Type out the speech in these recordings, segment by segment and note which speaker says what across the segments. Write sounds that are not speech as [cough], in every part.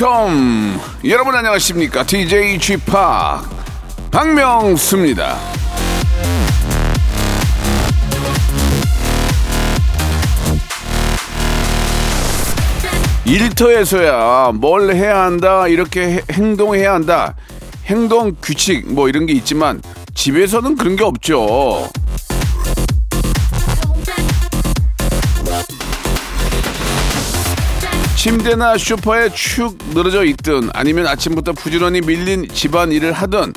Speaker 1: Welcome.
Speaker 2: 여러분 안녕하십니까? DJ p 박명수입니다. 일터에서야 뭘 해야 한다 이렇게 해- 행동해야 한다. 행동 규칙 뭐 이런 게 있지만 집에서는 그런 게 없죠 침대나 쇼파에 축 늘어져 있든 아니면 아침부터 부지런히 밀린 집안 일을 하든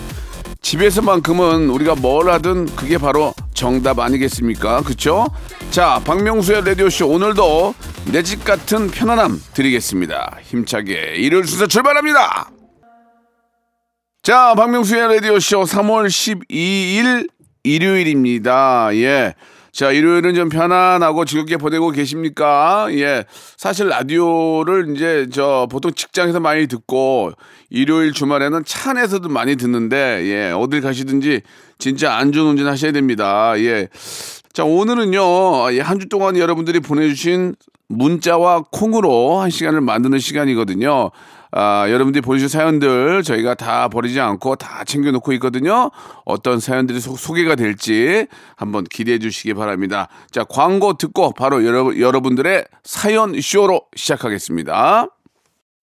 Speaker 2: 집에서만큼은 우리가 뭘 하든 그게 바로 정답 아니겠습니까? 그쵸? 자, 박명수의 라디오쇼 오늘도 내 집 같은 편안함 드리겠습니다. 힘차게 일요일 순서 출발합니다! 자, 박명수의 라디오쇼 3월 12일 일요일입니다. 예. 자, 일요일은 좀 편안하고 즐겁게 보내고 계십니까? 예. 사실 라디오를 이제 저 보통 직장에서 많이 듣고 일요일 주말에는 차 안에서도 많이 듣는데 예. 어딜 가시든지 진짜 안전 운전 하셔야 됩니다. 예. 자, 오늘은요. 한주 동안 여러분들이 보내주신 문자와 콩으로 한 시간을 만드는 시간이거든요. 아, 여러분들이 보내주신 사연들 저희가 다 버리지 않고 다 챙겨놓고 있거든요. 어떤 사연들이 소, 소개가 될지 한번 기대해 주시기 바랍니다. 자, 광고 듣고 바로 여러, 여러분들의 사연 쇼로 시작하겠습니다.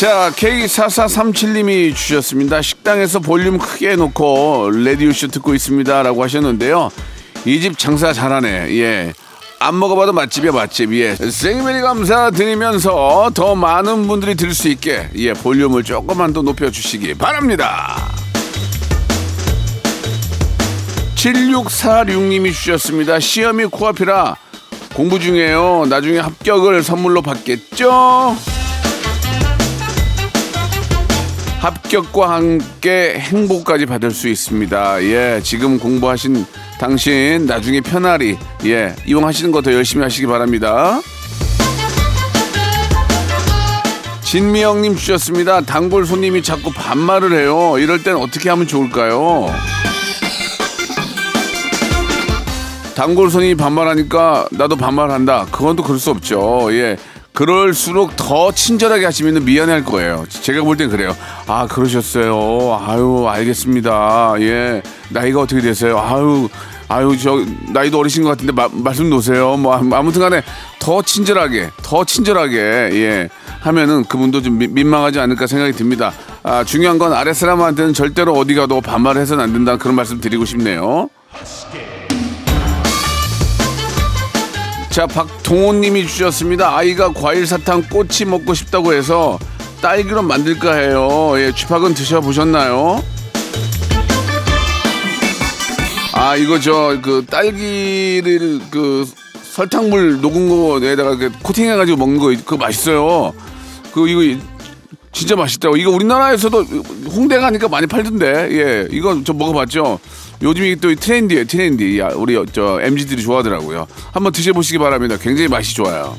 Speaker 2: 자, K4437님이 주셨습니다. 식당에서 볼륨 크게 해놓고 레디오쇼 듣고 있습니다. 라고 하셨는데요. 이 집 장사 잘하네. 예. 안 먹어봐도 맛집이야, 맛집. 예. 생메리 감사드리면서 더 많은 분들이 들을 수 있게, 예, 볼륨을 조금만 더 높여주시기 바랍니다. 7646님이 주셨습니다. 시험이 코앞이라 공부 중이에요. 나중에 합격을 선물로 받겠죠? 합격과 함께 행복까지 받을 수 있습니다. 예, 지금 공부하신 당신 나중에 편하리 예 이용하시는 거 더 열심히 하시기 바랍니다. 진미영님 주셨습니다. 단골 손님이 자꾸 반말을 해요. 이럴 땐 어떻게 하면 좋을까요? 단골 손님이 반말하니까 나도 반말한다. 그건 또 그럴 수 없죠. 예. 그럴수록 더 친절하게 하시면 미안할 거예요. 제가 볼 땐 그래요. 아, 그러셨어요. 아유, 알겠습니다. 예. 나이가 어떻게 되세요? 아유, 아유, 저, 나이도 어리신 것 같은데, 마- 말씀 놓으세요. 뭐, 아무- 아무튼 간에 더 친절하게, 더 친절하게, 예. 하면은 그분도 좀 민- 민망하지 않을까 생각이 듭니다. 아, 중요한 건 아랫사람한테는 절대로 어디 가도 반말해서는 안 된다. 그런 말씀 드리고 싶네요. 자, 박동호님이 주셨습니다. 아이가 과일 사탕 꼬치 먹고 싶다고 해서 딸기로 만들까 해요. 예, 쥐팍은 드셔보셨나요? 아, 이거 저 그 딸기를 그 설탕물 녹은 거에다가 코팅해가지고 먹는 거 그거 맛있어요. 그 이거 진짜 맛있다고. 이거 우리나라에서도 홍대 가니까 많이 팔던데. 예, 이거 저 먹어봤죠. 요즘 이게 또 트렌디예요, 트렌디. 야, 우리 저 MZ들이 좋아하더라고요. 한번 드셔보시기 바랍니다. 굉장히 맛이 좋아요.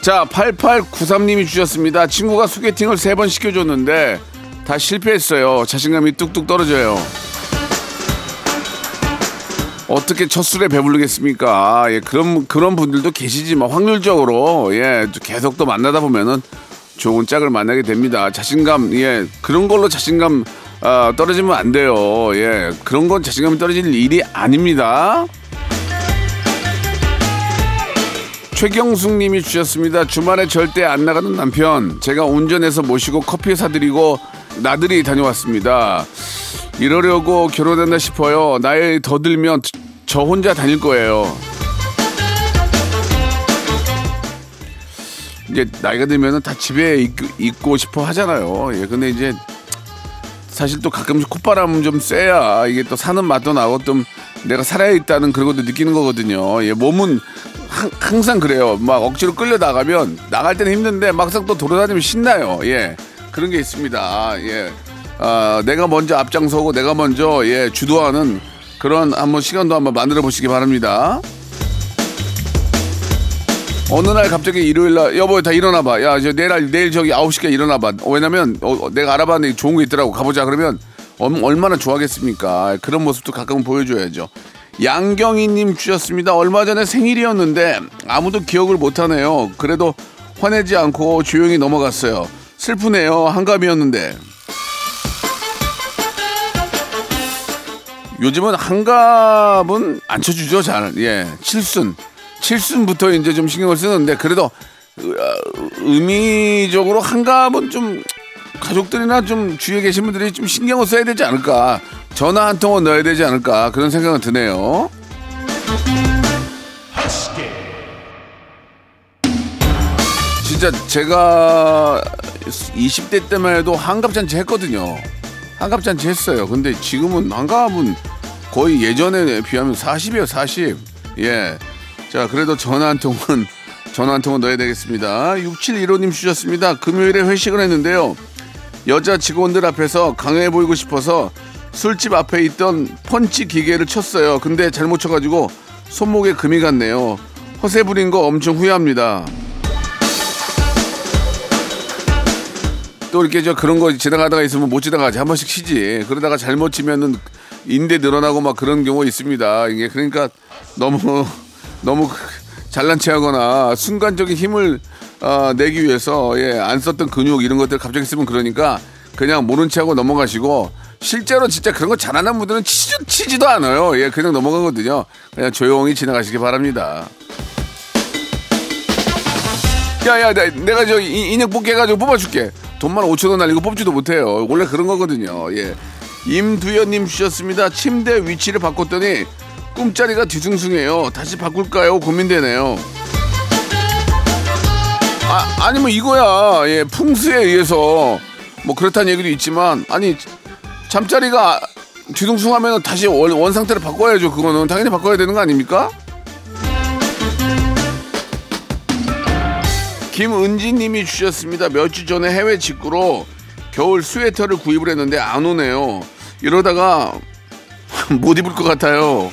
Speaker 2: 자, 8893님이 주셨습니다. 친구가 소개팅을 세 번 시켜줬는데 다 실패했어요. 자신감이 뚝뚝 떨어져요. 어떻게 첫 술에 배부르겠습니까? 예, 그런 그런 분들도 계시지만 확률적으로 예, 계속 또 만나다 보면은 좋은 짝을 만나게 됩니다. 자신감 예, 그런 걸로 자신감 아, 떨어지면 안 돼요. 예, 그런 건 자신감이 떨어질 일이 아닙니다. 최경숙 님이 주셨습니다. 주말에 절대 안 나가는 남편. 제가 운전해서 모시고 커피 사드리고 나들이 다녀왔습니다. 이러려고 결혼했나 싶어요. 나이 더 들면 저 혼자 다닐 거예요. 이제 나이가 들면은 다 집에 있, 있고 싶어 하잖아요. 예, 근데 이제 사실 또 가끔씩 콧바람 좀 쐬야 이게 또 사는 맛도 나고 좀 내가 살아야 있다는 그런 것도 느끼는 거거든요. 예, 몸은 항, 항상 그래요. 막 억지로 끌려 나가면 나갈 때는 힘든데 막상 또 돌아다니면 신나요. 예, 그런 게 있습니다. 예, 아, 내가 먼저 앞장서고 내가 먼저 예 주도하는 그런 한번 시간도 한번 만들어 보시기 바랍니다. 어느 날 갑자기 일요일 날 여보 다 일어나 봐. 야, 저 내일 내일 저기 9시께 일어나 봐. 왜냐면 어, 내가 알아봤는데 좋은 거 있더라고. 가보자. 그러면 얼- 얼마나 좋아하겠습니까? 그런 모습도 가끔 보여줘야죠. 양경희님 주셨습니다. 얼마 전에 생일이었는데 아무도 기억을 못하네요. 그래도 화내지 않고 조용히 넘어갔어요. 슬프네요. 한갑이었는데. 요즘은 한갑은 안 쳐주죠, 잘. 예. 칠순. 칠순부터 이제 좀 신경을 쓰는데, 그래도, 으, 어, 의미적으로 한갑은 좀 가족들이나 좀 주위에 계신 분들이 좀 신경을 써야 되지 않을까. 전화 한 통은 넣어야 되지 않을까. 그런 생각은 드네요. 진짜 제가 20대 때만 해도 한갑잔치 했거든요. 한갑잔치 했어요. 근데 지금은 한갑은 거의 예전에 비하면 40이에요, 40. 예. 자, 그래도 전화 한 통은, 전화 한 통은 넣어야 되겠습니다. 6715님 주셨습니다. 금요일에 회식을 했는데요. 여자 직원들 앞에서 강해 보이고 싶어서 술집 앞에 있던 펀치 기계를 쳤어요. 근데 잘못 쳐가지고 손목에 금이 갔네요. 허세 부린 거 엄청 후회합니다. 또 이렇게 저 그런 거 지나가다가 있으면 못 지나가지 한 번씩 치지 그러다가 잘못 치면은 인대 늘어나고 막 그런 경우 있습니다 이게 그러니까 너무 너무 잘난 체하거나 순간적인 힘을 어, 내기 위해서 예, 안 썼던 근육 이런 것들 갑자기 쓰면 그러니까 그냥 모른 체하고 넘어가시고 실제로 진짜 그런 거 잘하는 분들은 치지, 치지도 않아요. 예 그냥 넘어가거든요. 그냥 조용히 지나가시기 바랍니다. 야 야 내 가 저 이- 인형 뽑기 해가지고 뽑아줄게. 돈만 5천 원 날리고 뽑지도 못해요. 원래 그런 거거든요. 예. 임두현님 주셨습니다. 침대 위치를 바꿨더니 꿈자리가 뒤숭숭해요 다시 바꿀까요 고민되네요 아 아니면 이거야 예 풍수에 의해서 뭐 그렇다는 얘기도 있지만 아니 잠자리가 뒤숭숭하면 다시 원, 원 상태를 바꿔야죠 그거는 당연히 바꿔야 되는 거 아닙니까? 김은지님이 주셨습니다. 몇주 전에 해외 직구로 겨울 스웨터를 구입을 했는데 안 오네요. 이러다가 [laughs] 못 입을 것 같아요.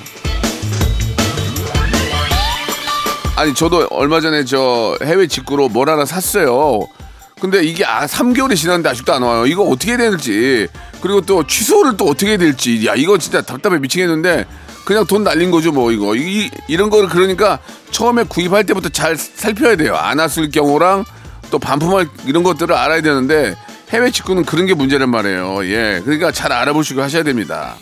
Speaker 2: 아니 저도 얼마 전에 저 해외 직구로 뭘 하나 샀어요. 근데 이게 아 3개월이 지났는데 아직도 안 와요. 이거 어떻게 해야 될지 그리고 또 취소를 또 어떻게 해야 될지 야 이거 진짜 답답해 미치겠는데 그냥 돈 날린 거죠 뭐 이거 이, 이런 거를 그러니까 처음에 구입할 때부터 잘 살펴야 돼요. 안 왔을 경우랑 또 반품할 이런 것들을 알아야 되는데 해외 직구는 그런 게 문제란 말이에요. 예, 그러니까 잘 알아보시고 하셔야 됩니다.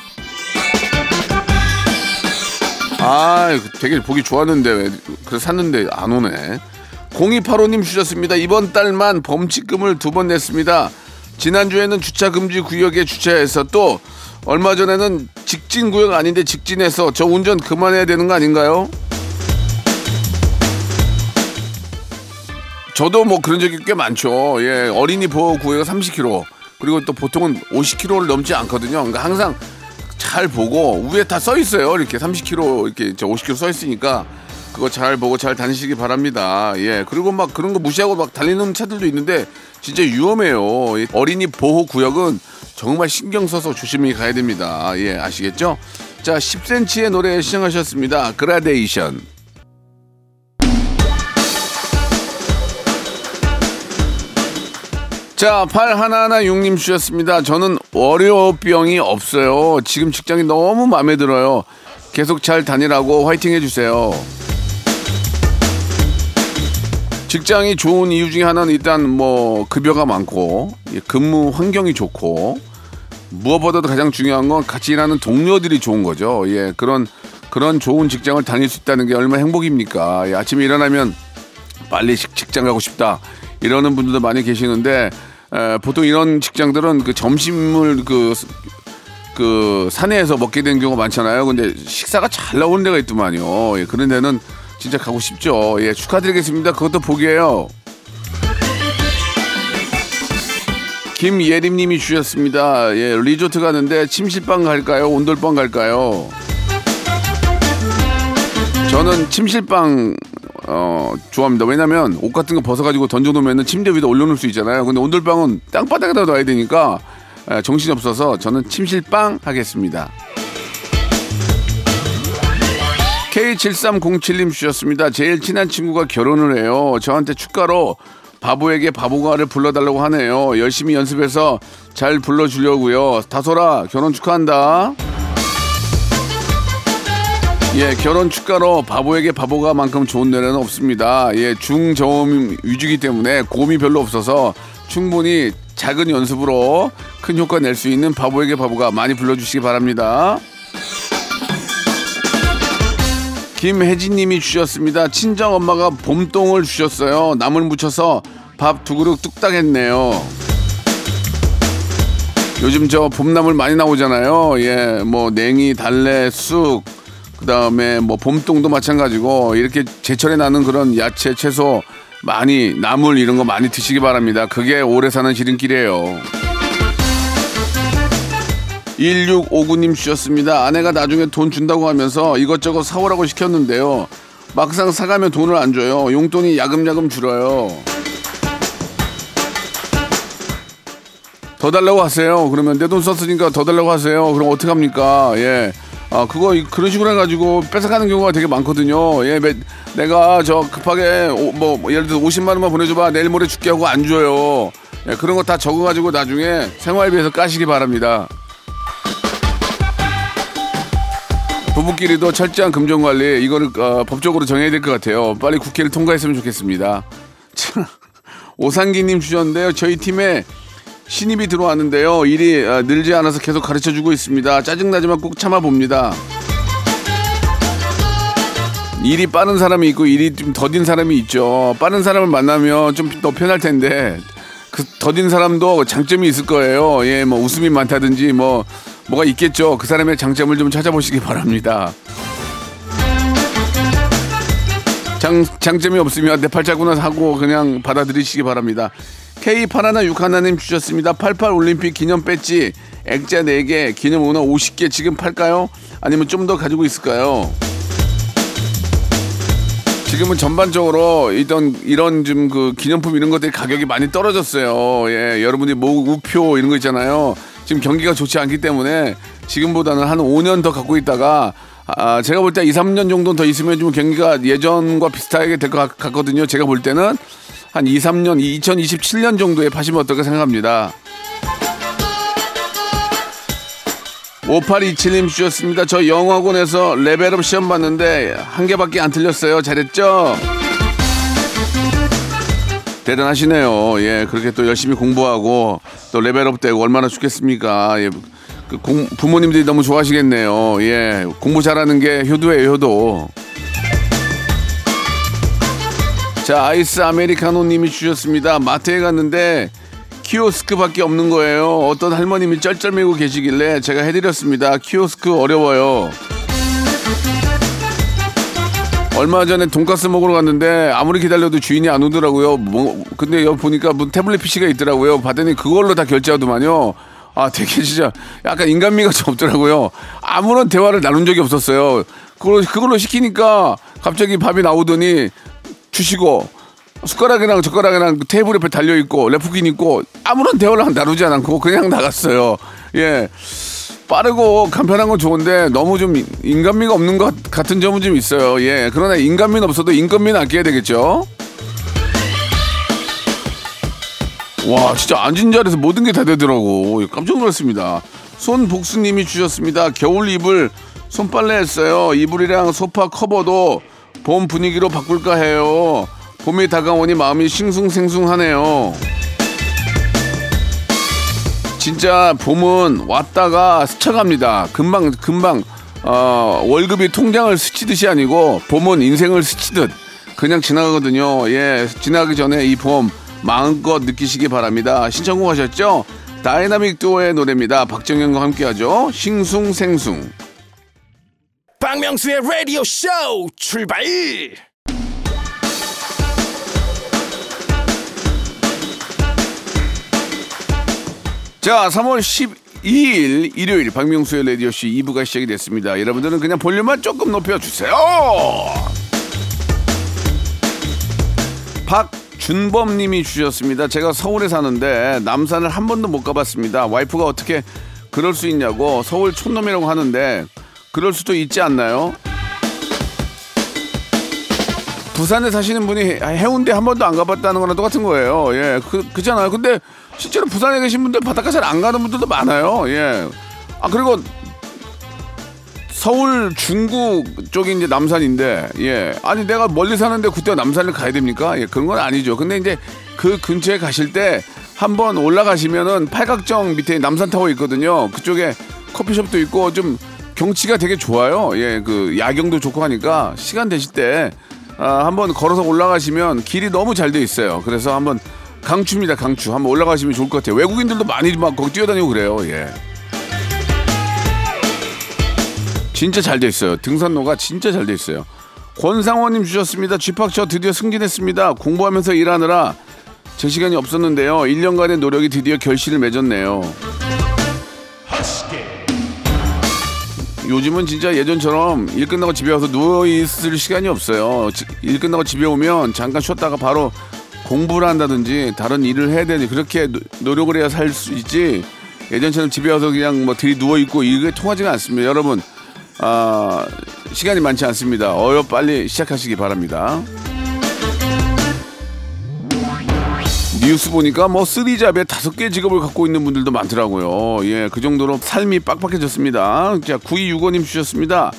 Speaker 2: 아, 되게 보기 좋았는데 왜 그래서 샀는데 안 오네. 0285님 주셨습니다. 이번 달만 범칙금을 두 번 냈습니다. 지난주에는 주차 금지 구역에 주차해서 또 얼마 전에는 직진 구역 아닌데 직진해서 저 운전 그만해야 되는 거 아닌가요? 저도 뭐 그런 적이 꽤 많죠. 예, 어린이 보호 구역가 30km 그리고 또 보통은 50km를 넘지 않거든요. 그러니까 항상 잘 보고 위에 다 써 있어요. 이렇게 30km 이렇게 저 50km 써 있으니까 그거 잘 보고 잘 다니시기 바랍니다. 예. 그리고 막 그런 거 무시하고 막 달리는 차들도 있는데 진짜 위험해요. 이 어린이 보호 구역은 정말 신경 써서 조심히 가야 됩니다. 예, 아시겠죠? 자, 10cm의 노래 시청하셨습니다. 그라데이션. 자, 8116님 주셨습니다. 저는 월요병이 없어요. 지금 직장이 너무 마음에 들어요. 계속 잘 다니라고 화이팅 해주세요. 직장이 좋은 이유 중에 하나는 일단 뭐 급여가 많고 예, 근무 환경이 좋고 무엇보다도 가장 중요한 건 같이 일하는 동료들이 좋은 거죠. 예, 그런 그런 좋은 직장을 다닐 수 있다는 게 얼마나 행복입니까? 예, 아침에 일어나면 빨리 식- 직장 가고 싶다 이러는 분들도 많이 계시는데 에, 보통 이런 직장들은 그 점심을 그그 산에서 먹게 된 경우가 많잖아요. 근데 식사가 잘 나오는 데가 있더만요. 예, 그런 데는 진짜 가고 싶죠. 예, 축하드리겠습니다. 그것도 복이에요. 김예림님이 주셨습니다. 예, 리조트 가는데 침실방 갈까요? 온돌방 갈까요? 저는 침실방 어, 좋아합니다. 왜냐면 옷 같은 거 벗어가지고 던져놓으면 침대 위에 올려놓을 수 있잖아요. 근데 온돌방은 땅바닥에다 놔야 되니까 에, 정신이 없어서 저는 침실방 하겠습니다. K7307님 주셨습니다. 제일 친한 친구가 결혼을 해요. 저한테 축가로 바보에게 바보가를 불러달라고 하네요. 열심히 연습해서 잘 불러주려고요. 다솔아 결혼 축하한다. 예, 결혼 축가로 바보에게 바보가만큼 좋은 노래는 없습니다. 예, 중저음 위주기 때문에 고음이 별로 없어서 충분히 작은 연습으로 큰 효과 낼 수 있는 바보에게 바보가 많이 불러주시기 바랍니다. 김혜진님이 주셨습니다. 친정 엄마가 봄동을 주셨어요. 나물 묻혀서 밥 두 그릇 뚝딱 했네요. 요즘 저 봄나물 많이 나오잖아요. 예, 뭐 냉이, 달래, 쑥, 그 다음에 뭐 봄동도 마찬가지고 이렇게 제철에 나는 그런 야채, 채소 많이 나물 이런 거 많이 드시기 바랍니다. 그게 오래 사는 지름길이에요. 1659님 주셨습니다. 아내가 나중에 돈 준다고 하면서 이것저것 사오라고 시켰는데요. 막상 사가면 돈을 안 줘요. 용돈이 야금야금 줄어요. 더 달라고 하세요. 그러면 내 돈 썼으니까 더 달라고 하세요. 그럼 어떡합니까? 예. 아, 그거 이- 그런 식으로 해가지고 뺏어가는 경우가 되게 많거든요. 예, 매- 내가 저 급하게 오- 뭐 예를 들어 50만 원만 보내줘봐 내일 모레 줄게 하고 안 줘요. 예, 그런 거 다 적어가지고 나중에 생활비에서 까시기 바랍니다. 부부끼리도 철저한 금전 관리 이거를 어, 법적으로 정해야 될 것 같아요. 빨리 국회를 통과했으면 좋겠습니다. 자, 오상기님 주셨는데요. 저희 팀에 신입이 들어왔는데요. 일이 어, 늘지 않아서 계속 가르쳐 주고 있습니다. 짜증나지만 꼭 참아 봅니다. 일이 빠른 사람이 있고 일이 좀 더딘 사람이 있죠. 빠른 사람을 만나면 좀 더 편할 텐데 그 더딘 사람도 장점이 있을 거예요. 예, 뭐 웃음이 많다든지 뭐 뭐가 있겠죠. 그 사람의 장점을 좀 찾아보시기 바랍니다. 장, 장점이 없으면 내 팔자구나 하고 그냥 받아들이시기 바랍니다. K8161님 주셨습니다. 88 올림픽 기념 배지 액자 4개, 기념 문화 50개 지금 팔까요? 아니면 좀 더 가지고 있을까요? 지금은 전반적으로 이런 이런 좀 그 기념품 이런 것들이 가격이 많이 떨어졌어요. 예, 여러분이 뭐 우표 이런 거 있잖아요. 지금 경기가 좋지 않기 때문에 지금보다는 한 5년 더 갖고 있다가 아, 제가 볼 때 2, 3년 정도 더 있으면 좀 경기가 예전과 비슷하게 될 것 같거든요. 제가 볼 때는 한 2, 3년, 2027년 정도에 파시면 어떨까 생각합니다. 5827님 주셨습니다. 저 영어학원에서 레벨업 시험 봤는데 한 개밖에 안 틀렸어요. 잘했죠? 대단하시네요. 예, 그렇게 또 열심히 공부하고 또 레벨업 되고 얼마나 좋겠습니까? 예, 그 공- 부모님들이 너무 좋아하시겠네요. 예, 공부 잘하는 게 효도예요, 효도. 자, 아이스 아메리카노님이 주셨습니다. 마트에 갔는데 키오스크밖에 없는 거예요. 어떤 할머님이 쩔쩔매고 계시길래 제가 해드렸습니다. 키오스크 어려워요. 얼마 전에 돈가스 먹으러 갔는데 아무리 기다려도 주인이 안 오더라고요. 뭐, 근데 여기 보니까 뭐 태블릿 PC가 있더라고요. 봤더니 그걸로 다 결제하더만요. 아, 되게 진짜 약간 인간미가 좀 없더라고요. 아무런 대화를 나눈 적이 없었어요. 그걸로, 그걸로 시키니까 갑자기 밥이 나오더니 주시고 숟가락이랑 젓가락이랑 테이블 옆에 달려 있고 래프킨 있고 아무런 대화를 나누지 않고 그냥 나갔어요. 예. 빠르고 간편한 건 좋은데 너무 좀 인간미가 없는 것 같은 점은 좀 있어요. 예. 그러나 인간미는 없어도 인건비는 아껴야 되겠죠. 와, 진짜 앉은 자리에서 모든 게 다 되더라고. 깜짝 놀랐습니다. 손복수님이 주셨습니다. 겨울 이불 손빨래 했어요. 이불이랑 소파 커버도 봄 분위기로 바꿀까 해요. 봄이 다가오니 마음이 싱숭생숭하네요. 진짜 봄은 왔다가 스쳐갑니다. 금방 금방 어, 월급이 통장을 스치듯이 아니고 봄은 인생을 스치듯 그냥 지나가거든요. 예, 지나기 전에 이 봄 마음껏 느끼시기 바랍니다. 신청곡 하셨죠? 다이나믹 듀오의 노래입니다. 박정현과 함께하죠. 싱숭생숭.
Speaker 1: 박명수의 라디오 쇼 출발
Speaker 2: 자, 3월 12일 일요일 박명수의 라디오 쇼 2부가 시작이 됐습니다. 여러분들은 그냥 볼륨만 조금 높여주세요. 박 준범 님이 주셨습니다. 제가 서울에 사는데 남산을 한 번도 못 가봤습니다. 와이프가 어떻게 그럴 수 있냐고 서울 촌놈이라고 하는데 그럴 수도 있지 않나요? 부산에 사시는 분이 해운대 한 번도 안 가봤다는 거랑 똑같은 거예요. 예, 그, 그잖아요. 근데 실제로 부산에 계신 분들 바닷가 잘 안 가는 분들도 많아요. 예. 아, 그리고 서울 중구 쪽이 이제 남산인데, 예. 아니, 내가 멀리 사는데 그때 남산을 가야 됩니까? 예, 그런 건 아니죠. 근데 이제 그 근처에 가실 때 한번 올라가시면은 팔각정 밑에 남산타워 있거든요. 그쪽에 커피숍도 있고 좀 경치가 되게 좋아요. 예, 그 야경도 좋고 하니까 시간 되실 때 아, 한번 걸어서 올라가시면 길이 너무 잘 돼 있어요. 그래서 한번 강추입니다, 강추. 한번 올라가시면 좋을 것 같아요. 외국인들도 많이 막 거기 뛰어다니고 그래요. 예. 진짜 잘 돼 있어요. 등산로가 진짜 잘 돼 있어요. 권상원님 주셨습니다. 쥐팍 저 드디어 승진했습니다. 공부하면서 일하느라 제 시간이 없었는데요. 1년간의 노력이 드디어 결실을 맺었네요. 요즘은 진짜 예전처럼 일 끝나고 집에 와서 누워 있을 시간이 없어요. 지- 일 끝나고 집에 오면 잠깐 쉬었다가 바로 공부를 한다든지 다른 일을 해야 되니 그렇게 노- 노력을 해야 살 수 있지. 예전처럼 집에 와서 그냥 뭐 들이 누워 있고 이게 통하지가 않습니다. 여러분, 아, 시간이 많지 않습니다. 어여 빨리 시작하시기 바랍니다. 뉴스 보니까 뭐 쓰리잡에 다섯 개 직업을 갖고 있는 분들도 많더라고요. 예, 그 정도로 삶이 빡빡해졌습니다. 자, 9265님 주셨습니다.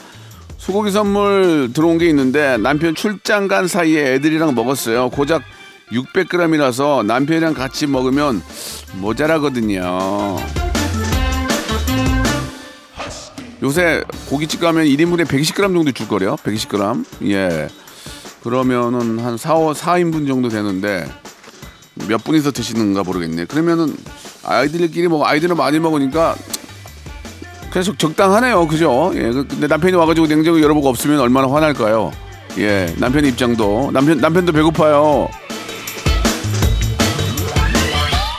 Speaker 2: 소고기 선물 들어온 게 있는데 남편 출장 간 사이에 애들이랑 먹었어요. 고작 600g이라서 남편이랑 같이 먹으면 모자라거든요. 요새 고깃집 가면 1인분에 120g 정도 줄 거래요. 120g. 예. 그러면은 한 4, 4인분 정도 되는데 몇 분이서 드시는가 모르겠네. 그러면은 아이들끼리 뭐 아이들은 많이 먹으니까 계속 적당하네요. 그죠? 예. 그- 근데 남편이 와가지고 냉장고 열어보고 없으면 얼마나 화날까요? 예. 남편 입장도. 남편, 남편도 배고파요.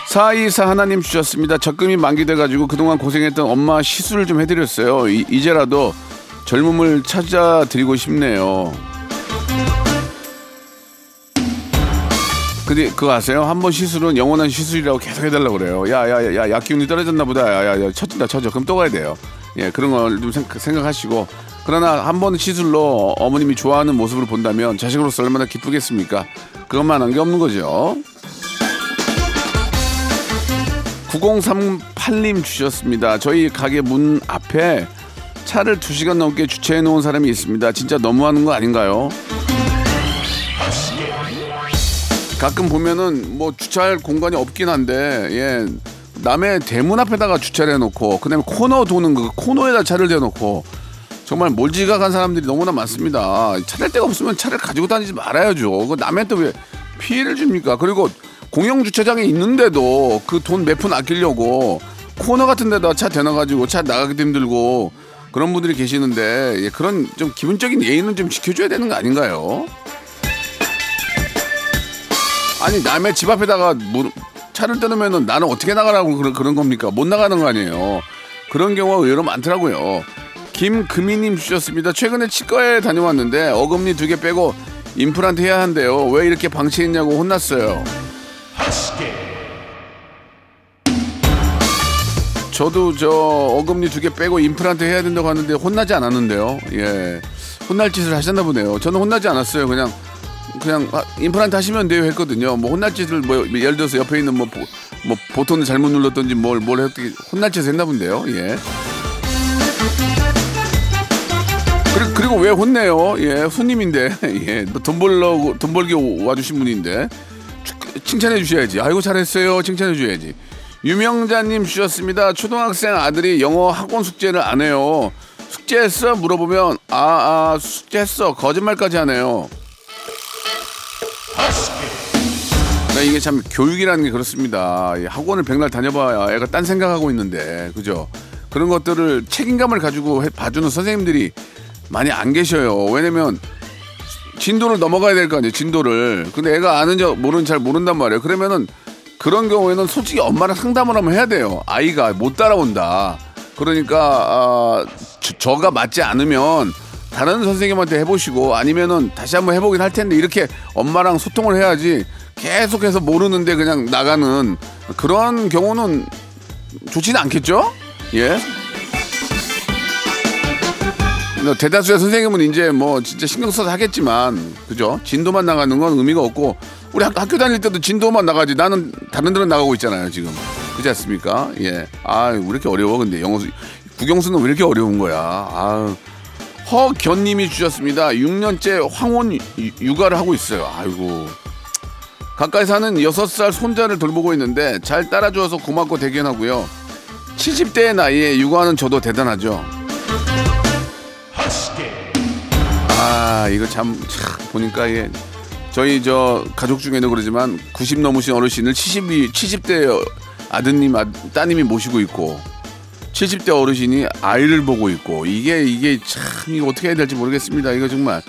Speaker 2: 424 하나님 주셨습니다. 적금이 만기돼가지고 그동안 고생했던 엄마 시술을 좀 해드렸어요. 이, 이제라도 젊음을 찾아드리고 싶네요. 근데 그거 아세요? 한 번 시술은 영원한 시술이라고 계속 해달라고 그래요. 야 야 야 야, 약 기운이 떨어졌나 보다. 야 야야 처진다 처져. 그럼 또 가야 돼요. 예 그런 걸 좀 생각하시고 그러나 한 번 시술로 어머님이 좋아하는 모습을 본다면 자식으로서 얼마나 기쁘겠습니까? 그것만 한 게 없는 거죠. 9038님 주셨습니다. 저희 가게 문 앞에 차를 2시간 넘게 주차해 놓은 사람이 있습니다. 진짜 너무하는 거 아닌가요? 가끔 보면은 뭐 주차할 공간이 없긴 한데 예 남의 대문 앞에다가 주차를 해놓고 그다음에 코너 도는 그 코너에다 차를 대놓고 정말 몰지각한 사람들이 너무나 많습니다. 차댈 데가 없으면 차를 가지고 다니지 말아야죠. 그 남한테 왜 피해를 줍니까? 그리고 공영 주차장에 있는데도 그 돈 몇 푼 아끼려고 코너 같은 데다 차 대놔가지고 차 나가기도 힘들고 그런 분들이 계시는데 예, 그런 좀 기본적인 예의는 좀 지켜줘야 되는 거 아닌가요? 아니 남의 집 앞에다가 뭐 차를 떼놓으면 나는 어떻게 나가라고 그런, 그런 겁니까? 못 나가는 거 아니에요. 그런 경우가 의외로 많더라고요. 김금희님 주셨습니다. 최근에 치과에 다녀왔는데 어금니 두 개 빼고 임플란트 해야 한대요. 왜 이렇게 방치했냐고 혼났어요. 저도 저 어금니 두 개 빼고 임플란트 해야 된다고 하는데 혼나지 않았는데요. 예. 혼날 짓을 하셨나 보네요. 저는 혼나지 않았어요. 그냥 그냥 아, 임플란트 하시면 돼요 했거든요. 뭐 혼날 짓을 뭐 예를 들어서 옆에 있는 뭐, 보, 뭐 보통을 잘못 눌렀던지 뭘 뭘 했더니 혼날 짓을 했나 본데요. 예. 그리고, 그리고 왜 혼내요? 예, 손님인데 [laughs] 예, 돈 벌려고 돈 벌기 와주신 분인데 축- 칭찬해 주셔야지. 아이고 잘했어요. 칭찬해 줘야지. 유명자님 주셨습니다. 초등학생 아들이 영어 학원 숙제를 안 해요. 숙제했어? 물어보면 아, 아 숙제했어. 거짓말까지 하네요. 그러니까 이게 참 교육이라는 게 그렇습니다. 이 학원을 백날 다녀봐야 애가 딴 생각하고 있는데 그죠? 그런 것들을 책임감을 가지고 해- 봐주는 선생님들이 많이 안 계셔요. 왜냐면 진도를 넘어가야 될 거 아니에요. 진도를. 근데 애가 아는지 모르는 잘 모른단 말이에요. 그러면은 그런 경우에는 솔직히 엄마랑 상담을 한번 해야 돼요. 아이가 못 따라온다. 그러니까 아, 저, 저가 맞지 않으면 다른 선생님한테 해보시고 아니면은 다시 한번 해보긴 할 텐데 이렇게 엄마랑 소통을 해야지 계속해서 모르는데 그냥 나가는 그런 경우는 좋지는 않겠죠? 예. 뭐 대다수의 선생님은 이제 뭐 진짜 신경 써서 하겠지만 그죠? 진도만 나가는 건 의미가 없고 우리 학, 학교 다닐 때도 진도만 나가지 나는 다른 데는 나가고 있잖아요 지금 그렇지 않습니까? 예. 아 왜 이렇게 어려워 근데 영어 수- 국영수는 왜 이렇게 어려운 거야? 아 허견님이 주셨습니다. 6년째 황혼 유- 육아를 하고 있어요. 아이고 가까이 사는 6살 손자를 돌보고 있는데 잘 따라주어서 고맙고 대견하고요. 70대의 나이에 육아하는 저도 대단하죠. 아 이거 참, 참 보니까 예 저희 저 가족 중에는 그러지만 90 넘으신 어르신을 70이 70대 아드님 아, 따님이 모시고 있고 70대 어르신이 아이를 보고 있고 이게 이게 참 이거 어떻게 해야 될지 모르겠습니다. 이거 정말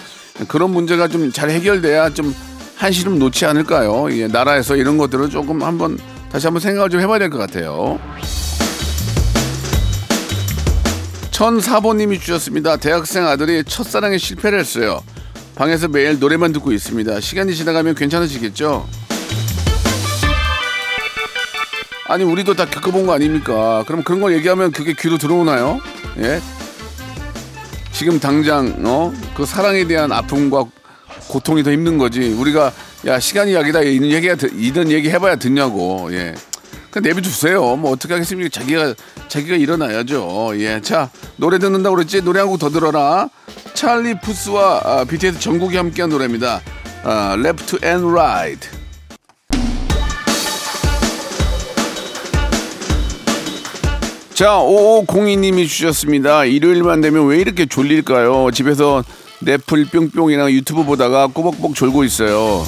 Speaker 2: 그런 문제가 좀 잘 해결돼야 좀 한시름 놓지 않을까요? 예, 나라에서 이런 것들을 조금 한번 다시 한번 생각을 좀 해봐야 될 것 같아요. 천사보님이 주셨습니다. 대학생 아들이 첫사랑에 실패를 했어요. 방에서 매일 노래만 듣고 있습니다. 시간이 지나가면 괜찮아지겠죠? 아니 우리도 다 겪어본 거 아닙니까? 그럼 그런 걸 얘기하면 그게 귀로 들어오나요? 예? 지금 당장 어? 그 사랑에 대한 아픔과 고통이 더 힘든 거지. 우리가 야 시간이 약이다 이런 얘기가 드- 이런 얘기 해봐야 듣냐고. 예. 그냥 내비두세요. 뭐 어떻게 하겠습니까? 자기가 자기가 일어나야죠. 예. 자 노래 듣는다고 그랬지? 노래 한 곡 더 들어라. 찰리 푸스와 아, BTS 전국이 함께한 노래입니다. 아, Left and Right. 자, 5502님이 주셨습니다. 일요일만 되면 왜 이렇게 졸릴까요? 집에서 넷플 뿅뿅이랑 유튜브 보다가 꼬박꼬박 졸고 있어요.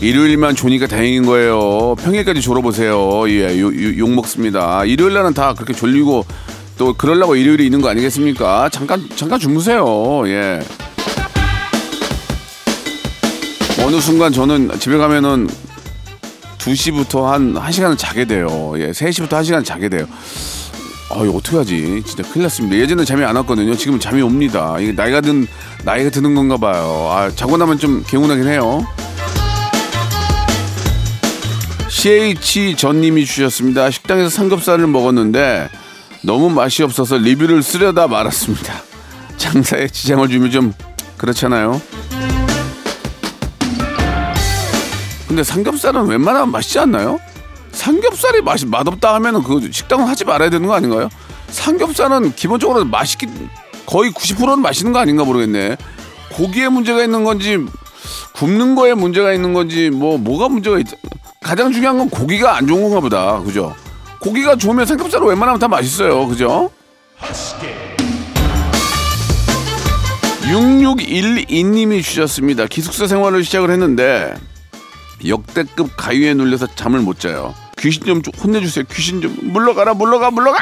Speaker 2: 일요일만 조니까 다행인 거예요. 평일까지 졸아보세요. 예, 욕 먹습니다. 일요일 날은 다 그렇게 졸리고 또 그러려고 일요일이 있는 거 아니겠습니까? 잠깐, 잠깐 주무세요. 예. 어느 순간 저는 집에 가면은 2시부터 한 1시간은 자게 돼요. 예, 3시부터 1시간 자게 돼요. 아, 이거 어떻게 하지? 진짜 큰일 났습니다. 예전에 잠이 안 왔거든요. 지금은 잠이 옵니다. 이게 나이가 든, 나이가 드는 건가 봐요. 아, 자고 나면 좀 개운하긴 해요. CH 전님이 주셨습니다. 식당에서 삼겹살을 먹었는데 너무 맛이 없어서 리뷰를 쓰려다 말았습니다. [laughs] 장사에 지장을 주면 좀 그렇잖아요. 근데 삼겹살은 웬만하면 맛있지 않나요? 삼겹살이 맛이 맛없다 하면은 그 식당은 하지 말아야 되는 거 아닌가요? 삼겹살은 기본적으로 맛있기 거의 90%는 맛있는 거 아닌가 모르겠네. 고기에 문제가 있는 건지 굽는 거에 문제가 있는 건지 뭐 뭐가 문제가 있 가장 중요한 건 고기가 안 좋은 건가 보다. 그죠? 고기가 좋으면 삼겹살은 웬만하면 다 맛있어요. 그죠? 6612님이 주셨습니다. 기숙사 생활을 시작을 했는데 역대급 가위에 눌려서 잠을 못 자요. 귀신 좀좀 혼내주세요. 귀신 좀 물러가라 물러가 물러가.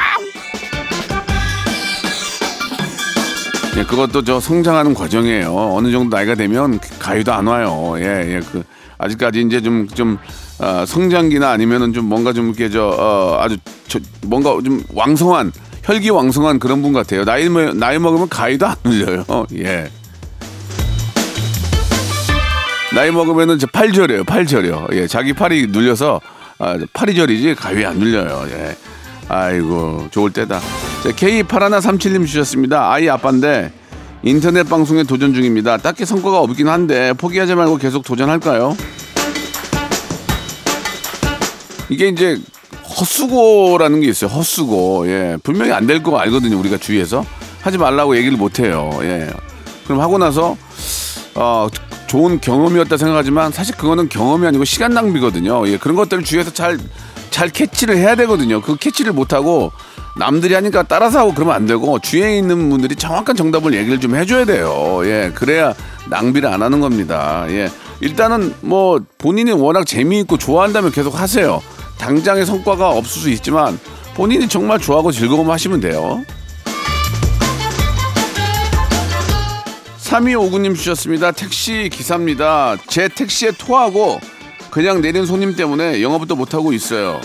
Speaker 2: 예, 그것도 저 성장하는 과정이에요. 어느 정도 나이가 되면 가위도 안 와요. 예, 예, 그 아직까지 이제 좀좀 어, 성장기나 아니면은 좀 뭔가 좀 이렇게 저 어, 아주 저, 뭔가 좀 왕성한 혈기 왕성한 그런 분 같아요. 나이 먹 나이 먹으면 가위도 안 [laughs] 눌려요. 예. 나이 먹으면은 이제 팔 저려요, 팔 저려. 예, 자기 팔이 눌려서 아, 팔이 저리지 가위 안 눌려요. 예. 아이고 좋을 때다. 자, K8137님 주셨습니다. 아이 아빠인데 인터넷 방송에 도전 중입니다. 딱히 성과가 없긴 한데 포기하지 말고 계속 도전할까요? 이게 이제 헛수고라는 게 있어요. 헛수고. 예. 분명히 안 될 거 알거든요. 우리가 주위에서 하지 말라고 얘기를 못 해요. 예. 그럼 하고 나서 어, 좋은 경험이었다 생각하지만 사실 그거는 경험이 아니고 시간 낭비거든요. 예, 그런 것들을 주위에서 잘, 잘 캐치를 해야 되거든요. 그 캐치를 못하고 남들이 하니까 따라서 하고 그러면 안 되고 주위에 있는 분들이 정확한 정답을 얘기를 좀 해줘야 돼요. 예, 그래야 낭비를 안 하는 겁니다. 예, 일단은 뭐 본인이 워낙 재미있고 좋아한다면 계속 하세요. 당장의 성과가 없을 수 있지만 본인이 정말 좋아하고 즐거움 하시면 돼요. 3259님 주셨습니다. 택시 기사입니다. 제 택시에 토하고 그냥 내린 손님 때문에 영업부터 못하고 있어요.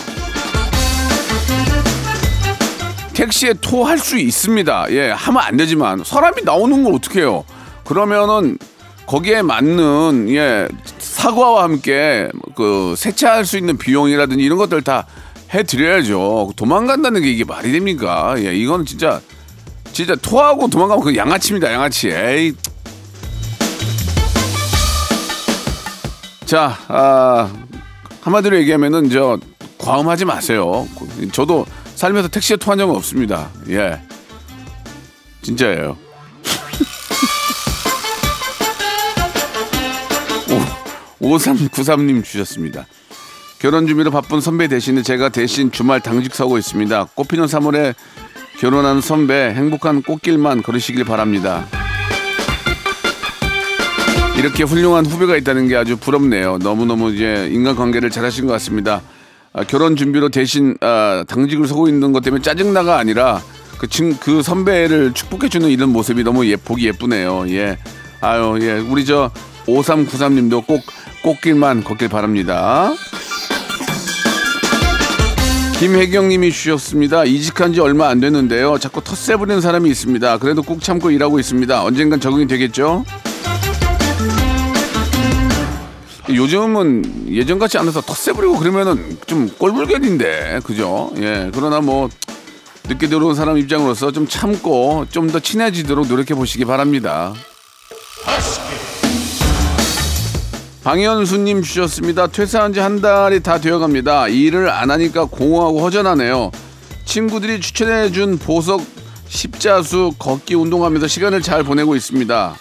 Speaker 2: 택시에 토할 수 있습니다. 예, 하면 안 되지만 사람이 나오는 걸 어떻게 해요? 그러면은 거기에 맞는 예 사과와 함께 그 세차할 수 있는 비용이라든지 이런 것들 다 해드려야죠. 도망간다는 게 이게 말이 됩니까? 예, 이거는 진짜 진짜 토하고 도망가면 그 양아치입니다. 양아치. 에이. 자, 아, 한마디로 얘기하면은 저 과음하지 마세요. 저도 살면서 택시에 토한 적은 없습니다. 예. 진짜예요. 오, 5393님 주셨습니다. 결혼 준비로 바쁜 선배 대신에 제가 대신 주말 당직 서고 있습니다. 꽃피는 3월에 결혼한 선배 행복한 꽃길만 걸으시길 바랍니다. 이렇게 훌륭한 후배가 있다는 게 아주 부럽네요. 너무너무 이제 인간관계를 잘하신 것 같습니다. 아, 결혼 준비로 대신 아, 당직을 서고 있는 것 때문에 짜증나가 아니라 그, 친, 그 선배를 축복해주는 이런 모습이 너무 예, 보기 예쁘네요. 예. 아유, 예. 우리 저 5393님도 꼭 꽃길만 걷길 바랍니다. 김혜경님이 주셨습니다. 이직한 지 얼마 안 됐는데요. 자꾸 텃세 부리는 사람이 있습니다. 그래도 꾹 참고 일하고 있습니다. 언젠간 적응이 되겠죠? 요즘은 예전 같지 않아서 텃세 부리고 그러면은 좀 꼴불견인데, 그죠? 예. 그러나 뭐, 늦게 들어온 사람 입장으로서 좀 참고 좀 더 친해지도록 노력해 보시기 바랍니다. 방현수님 주셨습니다. 퇴사한 지 한 달이 다 되어갑니다. 일을 안 하니까 공허하고 허전하네요. 친구들이 추천해준 보석 십자수 걷기 운동하면서 시간을 잘 보내고 있습니다.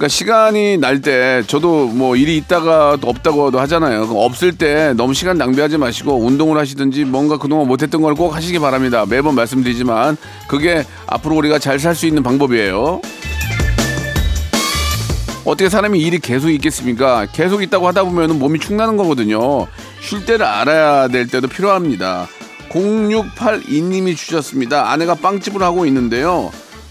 Speaker 2: 그러니까 시간이 날 때 저도 뭐 일이 있다가 없다고도 하잖아요. 없을 때 너무 시간 낭비하지 마시고 운동을 하시든지 뭔가 그동안 못했던 걸 꼭 하시기 바랍니다. 매번 말씀드리지만 그게 앞으로 우리가 잘 살 수 있는 방법이에요. 어떻게 사람이 일이 계속 있겠습니까? 계속 있다고 하다 보면 몸이 축나는 거거든요. 쉴 때를 알아야 될 때도 필요합니다. 0682님이 주셨습니다. 아내가 빵집을 하고 있는데요.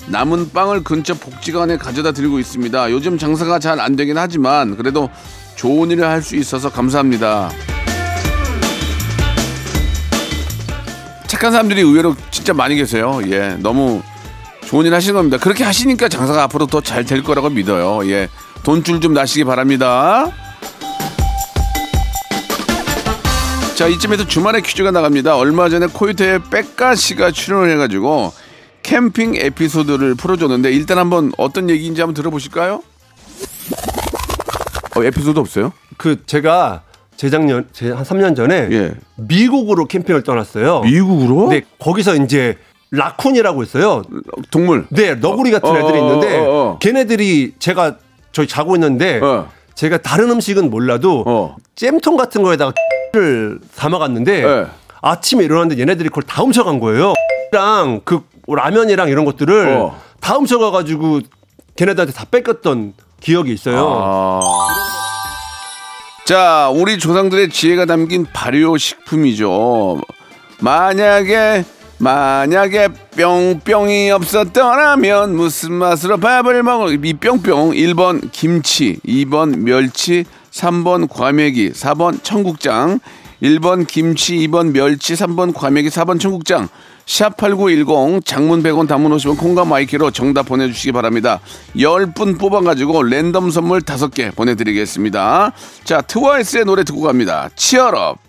Speaker 2: 남은 빵을 근처 복지관에 가져다 드리고 있습니다. 요즘 장사가 잘 안 되긴 하지만 그래도 좋은 일을 할 수 있어서 감사합니다. 착한 사람들이 의외로 진짜 많이 계세요. 예, 너무 좋은 일 하시는 겁니다. 그렇게 하시니까 장사가 앞으로 더 잘 될 거라고 믿어요. 예, 돈줄 좀 나시기 바랍니다. 자, 이쯤에서 주말에 퀴즈가 나갑니다. 얼마 전에 코요태의 백가 씨가 출연을 해가지고 캠핑 에피소드를 풀어줬는데 일단 한번 어떤 얘기인지 한번 들어보실까요? 어, 에피소드 없어요?
Speaker 3: 그 제가 재작년 제 한 3년 전에
Speaker 2: 예.
Speaker 3: 미국으로 캠핑을 떠났어요.
Speaker 2: 미국으로?
Speaker 3: 네, 거기서 이제 라쿤이라고 있어요.
Speaker 2: 동물.
Speaker 3: 네, 너구리 같은
Speaker 2: 어,
Speaker 3: 애들이
Speaker 2: 어,
Speaker 3: 있는데
Speaker 2: 어, 어, 어.
Speaker 3: 걔네들이 제가 저기 자고 있는데
Speaker 2: 어.
Speaker 3: 제가 다른 음식은 몰라도
Speaker 2: 어.
Speaker 3: 잼통 같은 거에다가 를 담아갔는데
Speaker 2: 네.
Speaker 3: 아침에 일어났는데 얘네들이 그걸 다 훔쳐간 거예요. 랑 그 라면이랑 이런 것들을
Speaker 2: 어.
Speaker 3: 다 훔쳐가가지고 걔네들한테 다 뺏겼던 기억이 있어요.
Speaker 2: 아. 자, 우리 조상들의 지혜가 담긴 발효 식품이죠. 만약에 만약에 뿅뿅이 없었더라면 무슨 맛으로 밥을 먹을 이 뿅뿅 1번 김치 2번 멸치 3번 과메기 4번 청국장 1번 김치 2번 멸치 3번 과메기 4번 청국장 샵8910 장문 100원 단문 50원 콩과 마이K로 정답 보내주시기 바랍니다. 10분 뽑아가지고 랜덤 선물 5개 보내드리겠습니다. 자 트와이스의 노래 듣고 갑니다. Cheer Up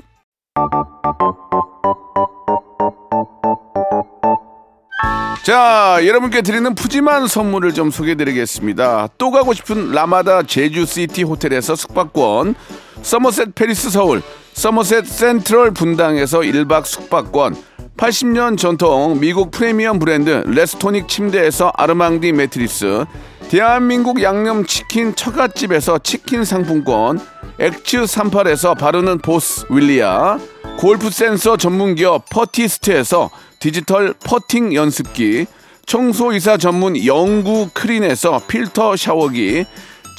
Speaker 2: 자, 여러분께 드리는 푸짐한 선물을 좀 소개해드리겠습니다. 또 가고 싶은 라마다 제주시티 호텔에서 숙박권, 서머셋 팰리스 서울, 서머셋 센트럴 분당에서 1박 숙박권, 80년 전통 미국 프리미엄 브랜드 레스토닉 침대에서 아르망디 매트리스, 대한민국 양념치킨 처갓집에서 치킨 상품권, 엑츠 38에서 바르는 보스웰리아, 골프 센서 전문기업 퍼티스트에서 디지털 퍼팅 연습기, 청소이사 전문 영구 크린에서 필터 샤워기,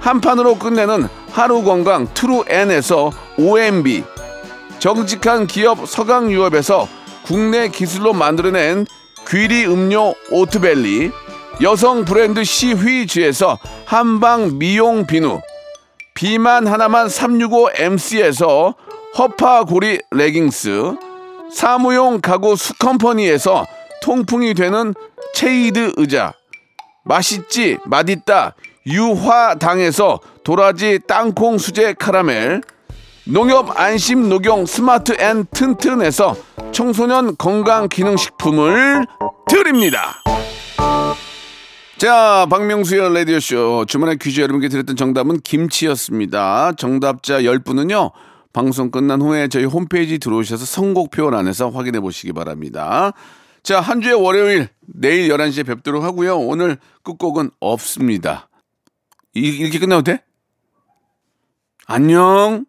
Speaker 2: 한 판으로 끝내는 하루 건강 트루엔에서 OMB, 정직한 기업 서강유업에서 국내 기술로 만들어낸 귀리 음료 오트벨리, 여성 브랜드 시휘즈에서 한방 미용 비누, 비만 하나만 365MC에서 허파고리 레깅스, 사무용 가구 수컴퍼니에서 통풍이 되는 체이드 의자, 맛있지 맛있다 유화당에서 도라지 땅콩 수제 카라멜, 농협 안심 녹용 스마트 앤 튼튼에서 청소년 건강 기능식품을 드립니다. 자, 박명수의 라디오쇼. 주말에 퀴즈 여러분께 드렸던 정답은 김치였습니다. 정답자 10분은요, 방송 끝난 후에 저희 홈페이지 들어오셔서 선곡표 안에서 확인해 보시기 바랍니다. 자, 한 주의 월요일, 내일 11시에 뵙도록 하고요. 오늘 끝곡은 없습니다. 이, 이렇게 끝나도 돼? 안녕!